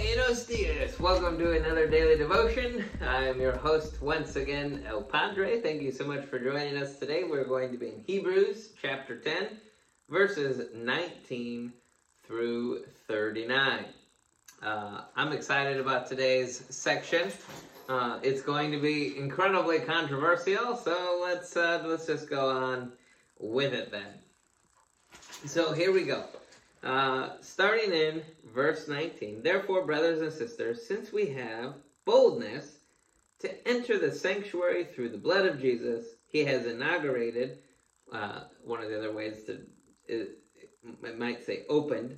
Buenos dias. Welcome to another daily devotion. I'm your host once again, El Padre. Thank you so much for joining us today. We're going to be in Hebrews chapter 10, verses 19 through 39. Uh, I'm excited about today's section. Uh, it's going to be incredibly controversial, so let's uh, let's just go on with it then. So here we go. Uh, starting in verse 19. Therefore, brothers and sisters, since we have boldness to enter the sanctuary through the blood of Jesus, he has inaugurated, uh, one of the other ways to, it, it might say opened,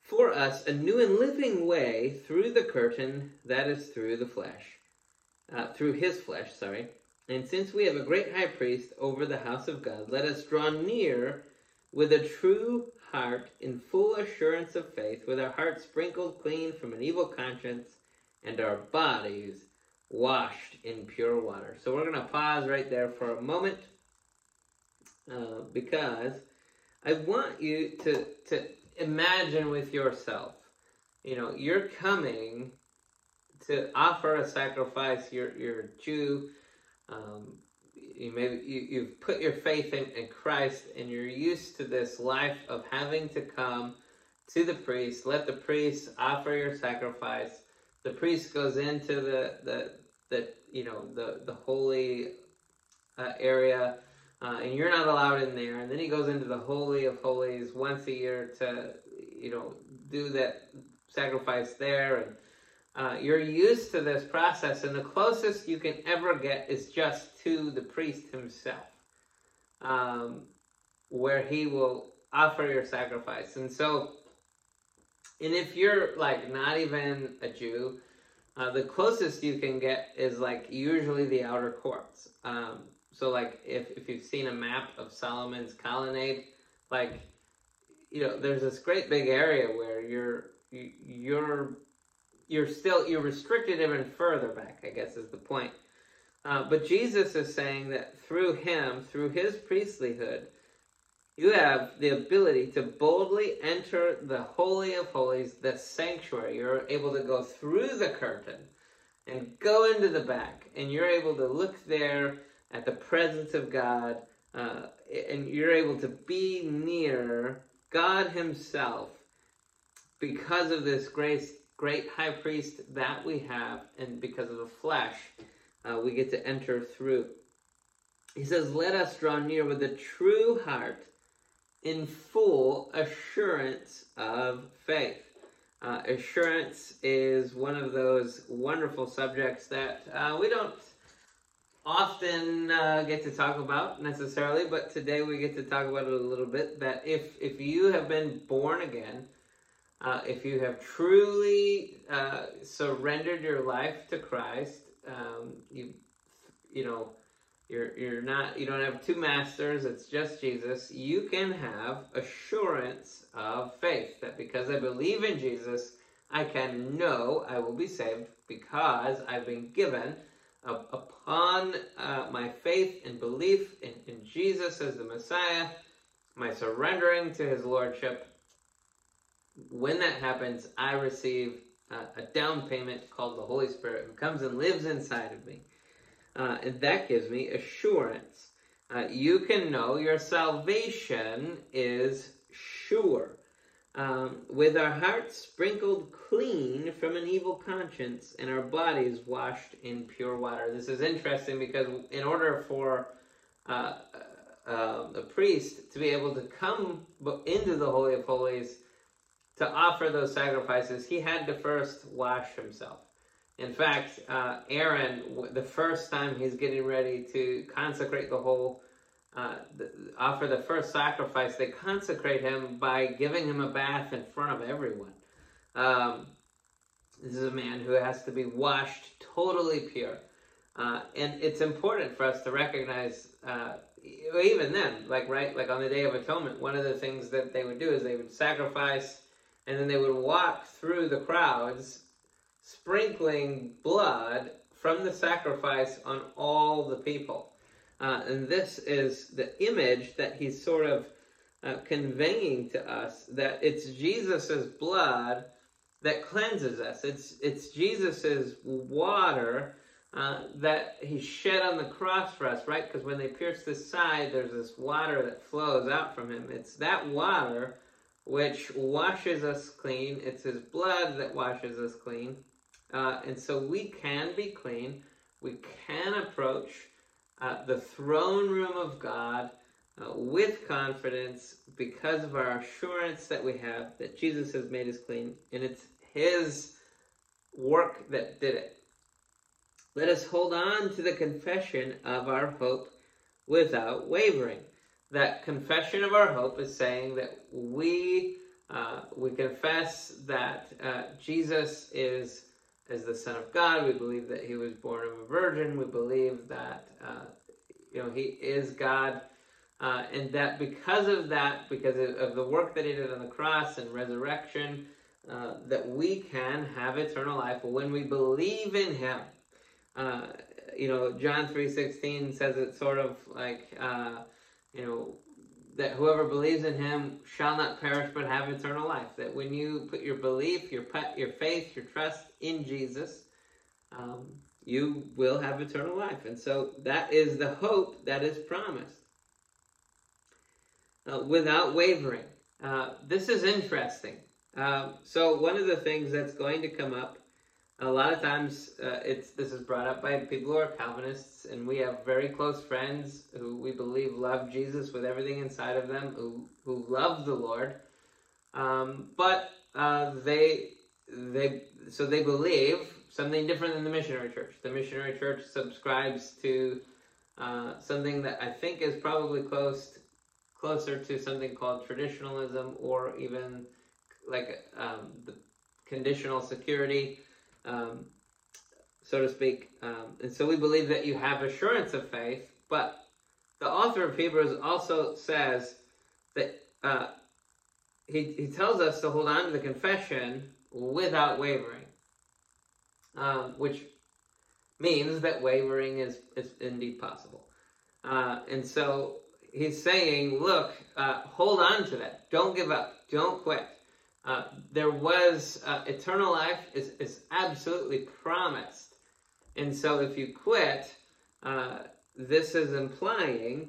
for us a new and living way through the curtain that is through the flesh, uh, through his flesh, sorry. And since we have a great high priest over the house of God, let us draw near with a true heart in full assurance of faith, with our hearts sprinkled clean from an evil conscience and our bodies washed in pure water. So we're going to pause right there for a moment uh, because I want you to, to imagine with yourself, you know, you're coming to offer a sacrifice, you're, you're a Jew, um, you maybe you, you've put your faith in, in Christ and you're used to this life of having to come to the priest, let the priest offer your sacrifice. The priest goes into the the, the you know the the holy uh, area, uh, and you're not allowed in there. And then he goes into the holy of holies once a year to you know do that sacrifice there and uh, you're used to this process, and the closest you can ever get is just to the priest himself, um, where he will offer your sacrifice. And so, and if you're like not even a Jew, uh, the closest you can get is like usually the outer courts. Um, so, like if, if you've seen a map of Solomon's colonnade, like you know, there's this great big area where you're you're you're still you're restricted even further back i guess is the point. Uh, but jesus is saying that through him through his priestlyhood you have the ability to boldly enter the holy of holies the sanctuary. You're able to go through the curtain and go into the back and you're able to look there at the presence of god uh, and you're able to be near god himself because of this grace great high priest that we have, and because of the flesh, uh, we get to enter through. He says, Let us draw near with a true heart in full assurance of faith. Uh, assurance is one of those wonderful subjects that uh, we don't often uh, get to talk about necessarily, but today we get to talk about it a little bit. That if if you have been born again, uh, if you have truly uh, surrendered your life to Christ, um, you you know you're you're not you don't have two masters. It's just Jesus. You can have assurance of faith that because I believe in Jesus, I can know I will be saved because I've been given uh, upon my faith and belief in, in Jesus as the Messiah, my surrendering to His lordship when that happens, I receive a down payment called the Holy Spirit who comes and lives inside of me. Uh, and that gives me assurance. Uh, you can know your salvation is sure. Um, with our hearts sprinkled clean from an evil conscience and our bodies washed in pure water. This is interesting because in order for uh, uh, a priest to be able to come into the Holy of Holies, to offer those sacrifices, he had to first wash himself. In fact, uh, Aaron, the first time he's getting ready to consecrate the whole, uh, the, offer the first sacrifice, they consecrate him by giving him a bath in front of everyone. Um, this is a man who has to be washed totally pure. Uh, and it's important for us to recognize, uh, even then, like, right, like on the Day of Atonement, one of the things that they would do is they would sacrifice and then they would walk through the crowds, sprinkling blood from the sacrifice on all the people. Uh, and this is the image that he's sort of uh, conveying to us that it's Jesus' blood that cleanses us. It's it's Jesus's water uh, that he shed on the cross for us, right? Because when they pierce the side, there's this water that flows out from him. It's that water which washes us clean. It's his blood that washes us clean. Uh, and so we can be clean. We can approach uh, the throne room of God uh, with confidence because of our assurance that we have that Jesus has made us clean and it's his work that did it. Let us hold on to the confession of our hope without wavering. That confession of our hope is saying that we uh, we confess that uh, Jesus is is the Son of God. We believe that He was born of a virgin. We believe that uh, you know He is God, uh, and that because of that, because of, of, the work that He did on the cross and resurrection, uh, that we can have eternal life when we believe in Him. Uh, you know, John 3.16 says it sort of like, you know, that whoever believes in him shall not perish but have eternal life. That when you put your belief, your your faith, your trust in Jesus, um, you will have eternal life. And so that is the hope that is promised. Uh, without wavering. Uh, this is interesting. Uh, so one of the things that's going to come up a lot of times uh, it's this is brought up by people who are Calvinists, and we have very close friends who we believe love Jesus with everything inside of them, who who love the Lord, um, but uh, they they so they believe something different than the missionary church. The missionary church subscribes to uh, something that I think is probably close closer to something called traditionalism, or even like um, the conditional security um, so to speak. Um, and so we believe that you have assurance of faith, but the author of Hebrews also says that uh, he, he tells us to hold on to the confession without wavering, um, which means that wavering is, is indeed possible. Uh, and so he's saying, look, uh, hold on to that. Don't give up. Don't quit. Uh, there was uh, eternal life is, is absolutely promised. And so if you quit, uh, this is implying,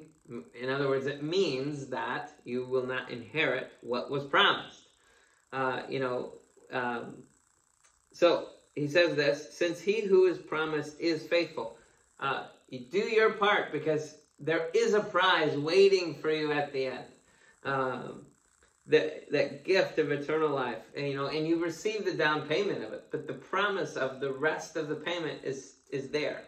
in other words, it means that you will not inherit what was promised. Uh, you know, um, so he says this since he who is promised is faithful, uh, you do your part because there is a prize waiting for you at the end. Um, that that gift of eternal life and you know and you receive the down payment of it but the promise of the rest of the payment is is there.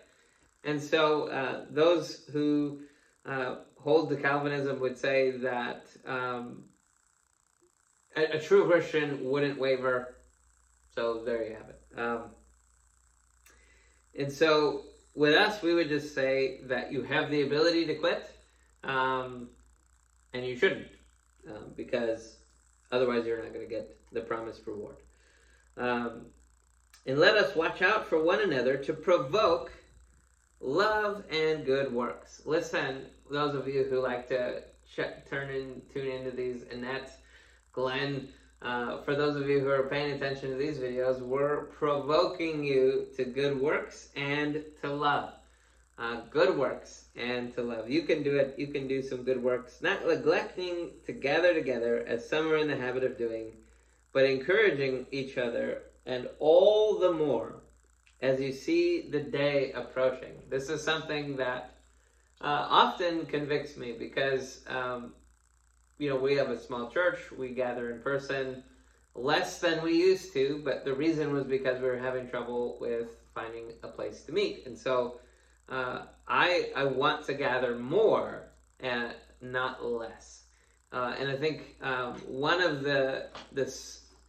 And so uh, those who uh, hold to calvinism would say that um, a, a, true christian wouldn't waver. So there you have it. Um, and so with us we would just say that you have the ability to quit um, and you shouldn't um, because otherwise you're not going to get the promised reward. Um, and let us watch out for one another to provoke love and good works. Listen, those of you who like to check, turn in, tune into these, Annette, Glenn, uh, for those of you who are paying attention to these videos, we're provoking you to good works and to love. Uh, good works and to love. You can do it. You can do some good works, not neglecting to gather together as some are in the habit of doing, but encouraging each other, and all the more as you see the day approaching. This is something that uh, often convicts me because, um, you know, we have a small church, we gather in person less than we used to, but the reason was because we were having trouble with finding a place to meet. And so, uh, I I want to gather more and not less. Uh, and I think um, one of the the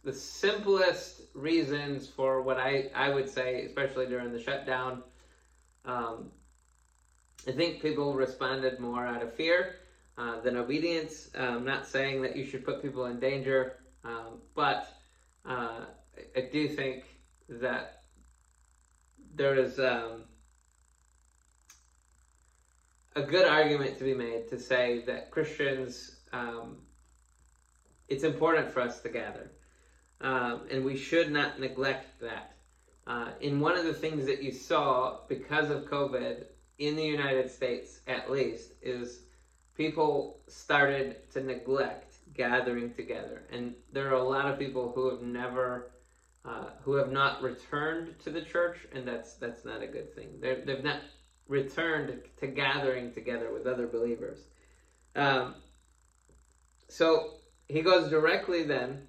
the simplest reasons for what I I would say, especially during the shutdown, um, I think people responded more out of fear uh, than obedience. I'm um, not saying that you should put people in danger, um, but uh, I do think that there is um, a good argument to be made to say that Christians, um, it's important for us to gather. um, and we should not neglect that. Uh, in one of the things that you saw because of COVID in the United States, at least, is people started to neglect gathering together, and there are a lot of people who have never. Uh, who have not returned to the church, and that's that's not a good thing. They're, they've not returned to gathering together with other believers. Um, so he goes directly then.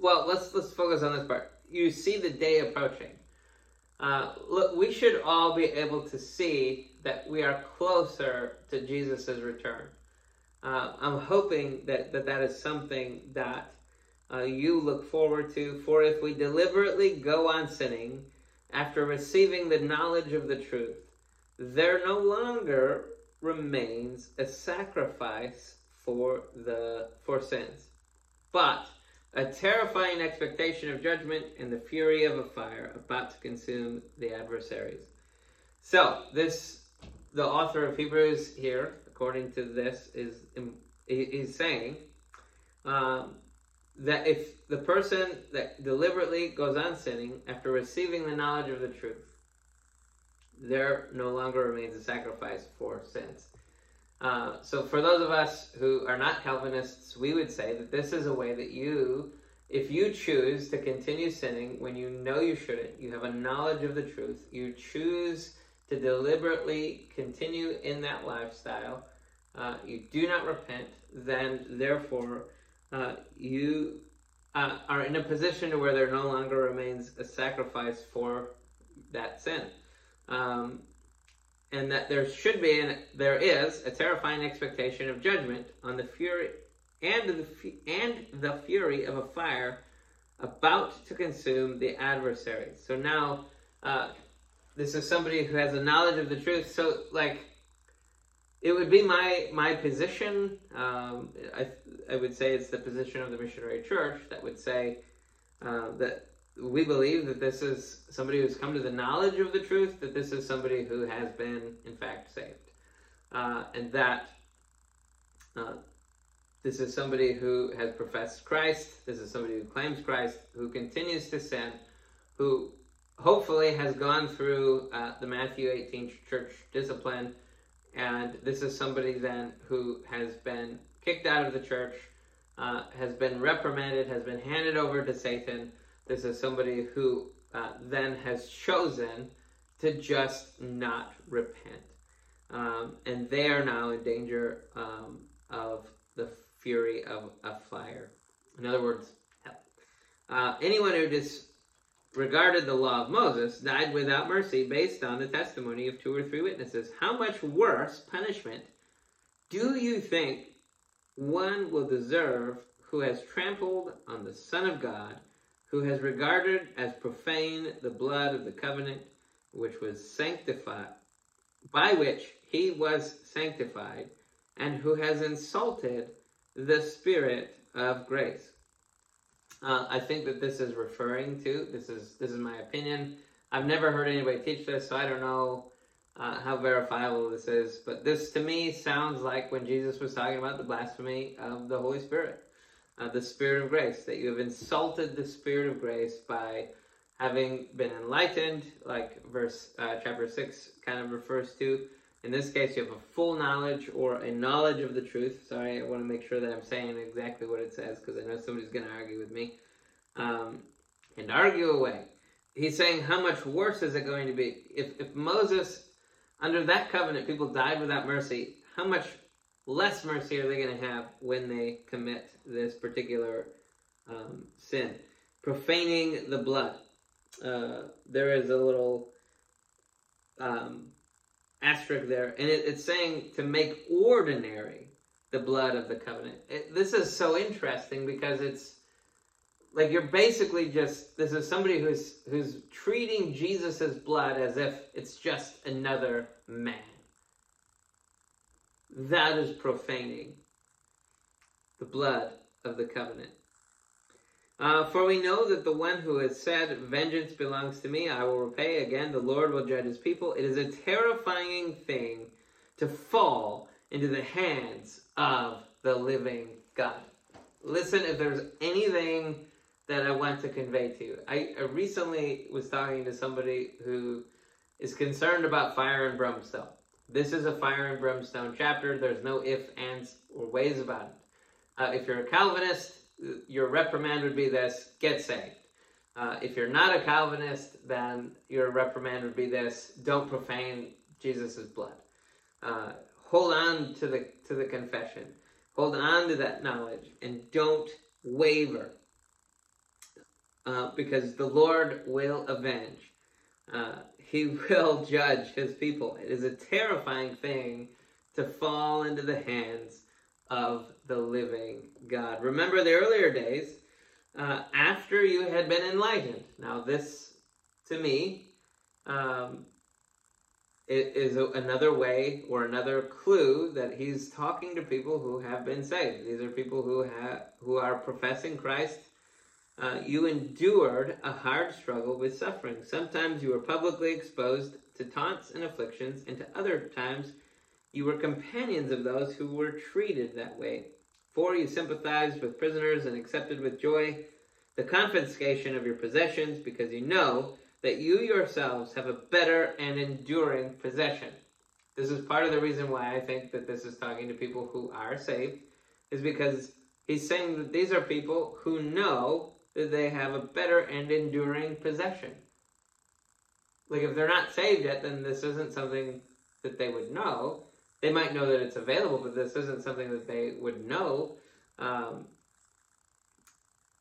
Well, let's let's focus on this part. You see the day approaching. Uh, look, we should all be able to see that we are closer to Jesus' return. Uh, I'm hoping that, that that is something that uh, you look forward to. For if we deliberately go on sinning after receiving the knowledge of the truth, there no longer remains a sacrifice for the for sins, but a terrifying expectation of judgment and the fury of a fire about to consume the adversaries. So this, the author of Hebrews here, according to this, is is saying um, that if the person that deliberately goes on sinning after receiving the knowledge of the truth, there no longer remains a sacrifice for sins. Uh, so, for those of us who are not Calvinists, we would say that this is a way that you, if you choose to continue sinning when you know you shouldn't, you have a knowledge of the truth, you choose to deliberately continue in that lifestyle, uh, you do not repent, then therefore uh, you uh, are in a position to where there no longer remains a sacrifice for that sin. Um, and that there should be and there is a terrifying expectation of judgment on the fury and the and the fury of a fire about to consume the adversary. So now, uh, this is somebody who has a knowledge of the truth. So like, it would be my my position. Um, I I would say it's the position of the missionary church that would say uh, that we believe that this is somebody who's come to the knowledge of the truth, that this is somebody who has been, in fact, saved. Uh, and that uh, this is somebody who has professed Christ, this is somebody who claims Christ, who continues to sin, who hopefully has gone through uh, the Matthew 18 church discipline, and this is somebody then who has been kicked out of the church, uh, has been reprimanded, has been handed over to Satan this is somebody who uh, then has chosen to just not repent. Um, and they are now in danger um, of the fury of a fire. In other words, hell. Uh, anyone who disregarded the law of Moses died without mercy based on the testimony of two or three witnesses. How much worse punishment do you think one will deserve who has trampled on the Son of God? Who has regarded as profane the blood of the covenant which was sanctified, by which he was sanctified, and who has insulted the Spirit of grace. Uh, I think that this is referring to this is this is my opinion. I've never heard anybody teach this, so I don't know uh, how verifiable this is. But this to me sounds like when Jesus was talking about the blasphemy of the Holy Spirit the Spirit of grace, that you have insulted the Spirit of grace by having been enlightened, like verse uh, chapter 6 kind of refers to. In this case, you have a full knowledge or a knowledge of the truth. Sorry, I want to make sure that I'm saying exactly what it says because I know somebody's going to argue with me. Um, and argue away. He's saying, how much worse is it going to be? If, if Moses, under that covenant, people died without mercy, how much less mercy are they going to have when they commit this particular um, sin? Profaning the blood. Uh, there is a little um, asterisk there, and it, it's saying to make ordinary the blood of the covenant. It, this is so interesting because it's like you're basically just this is somebody who's who's treating Jesus's blood as if it's just another man that is profaning the blood of the covenant. Uh, for we know that the one who has said, Vengeance belongs to me, I will repay. Again, the Lord will judge his people. It is a terrifying thing to fall into the hands of the living God. Listen, if there's anything that I want to convey to you. I, I recently was talking to somebody who is concerned about fire and brimstone. This is a fire and brimstone chapter. There's no ifs, ands, or ways about it. Uh, if you're a Calvinist, your reprimand would be this get saved. Uh, if you're not a Calvinist, then your reprimand would be this don't profane Jesus' blood. Uh, hold on to the, to the confession, hold on to that knowledge, and don't waver. Uh, because the Lord will avenge. Uh, he will judge his people. It is a terrifying thing to fall into the hands of the living God. Remember the earlier days uh, after you had been enlightened. Now, this to me um, is another way or another clue that he's talking to people who have been saved. These are people who have who are professing Christ. Uh, you endured a hard struggle with suffering. Sometimes you were publicly exposed to taunts and afflictions, and to other times you were companions of those who were treated that way. For you sympathized with prisoners and accepted with joy the confiscation of your possessions, because you know that you yourselves have a better and enduring possession. This is part of the reason why I think that this is talking to people who are saved, is because he's saying that these are people who know that they have a better and enduring possession. Like if they're not saved yet, then this isn't something that they would know they might know that it's available, but this isn't something that they would know. Um,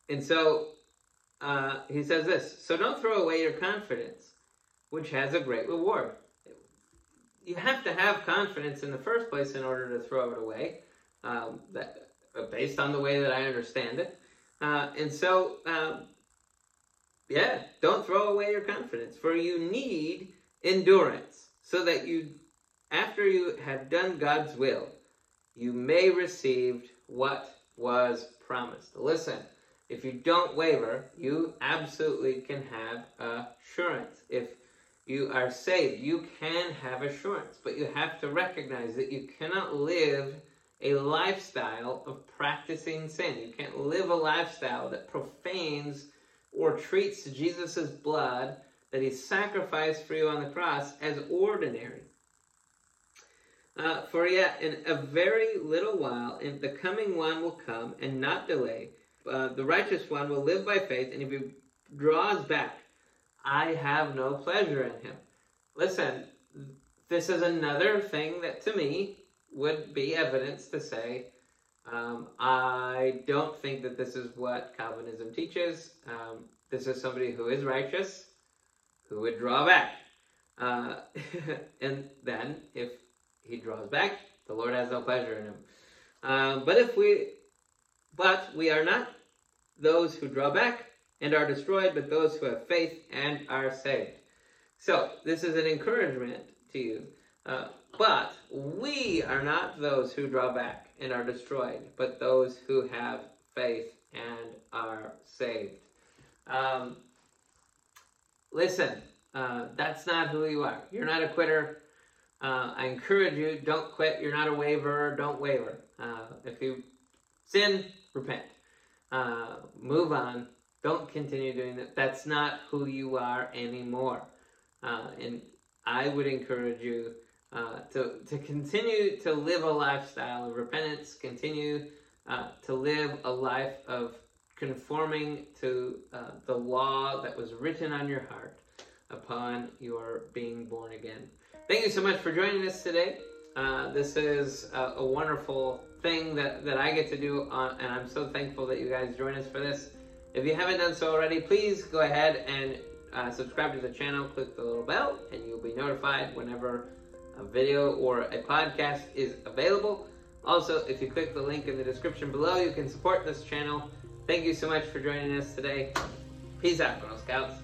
and so uh, he says this So don't throw away your confidence, which has a great reward. You have to have confidence in the first place in order to throw it away, um, that, based on the way that I understand it. Uh, and so, um, yeah, don't throw away your confidence, for you need endurance so that you after you have done God's will, you may receive what was promised. Listen, if you don't waver, you absolutely can have assurance. If you are saved, you can have assurance, but you have to recognize that you cannot live a lifestyle of practicing sin. You can't live a lifestyle that profanes or treats Jesus' blood that he sacrificed for you on the cross as ordinary. Uh, for yet in a very little while, the coming one will come and not delay. Uh, the righteous one will live by faith, and if he draws back, I have no pleasure in him. Listen, this is another thing that to me would be evidence to say, um, I don't think that this is what Calvinism teaches. Um, this is somebody who is righteous, who would draw back. Uh, and then, if he draws back. The Lord has no pleasure in him. Um, but if we, but we are not those who draw back and are destroyed, but those who have faith and are saved. So this is an encouragement to you. Uh, but we are not those who draw back and are destroyed, but those who have faith and are saved. Um, listen, uh, that's not who you are. You're not a quitter. Uh, I encourage you, don't quit. You're not a waverer. Don't waver. Uh, if you sin, repent. Uh, move on. Don't continue doing that. That's not who you are anymore. Uh, and I would encourage you uh, to, to continue to live a lifestyle of repentance, continue uh, to live a life of conforming to the law that was written on your heart upon your being born again. Thank you so much for joining us today. Uh, this is a, a, wonderful thing that, that I get to do, on, and I'm so thankful that you guys join us for this. If you haven't done so already, please go ahead and uh, subscribe to the channel, click the little bell, and you'll be notified whenever a video or a podcast is available. Also, if you click the link in the description below, you can support this channel. Thank you so much for joining us today. Peace out, Girl Scouts.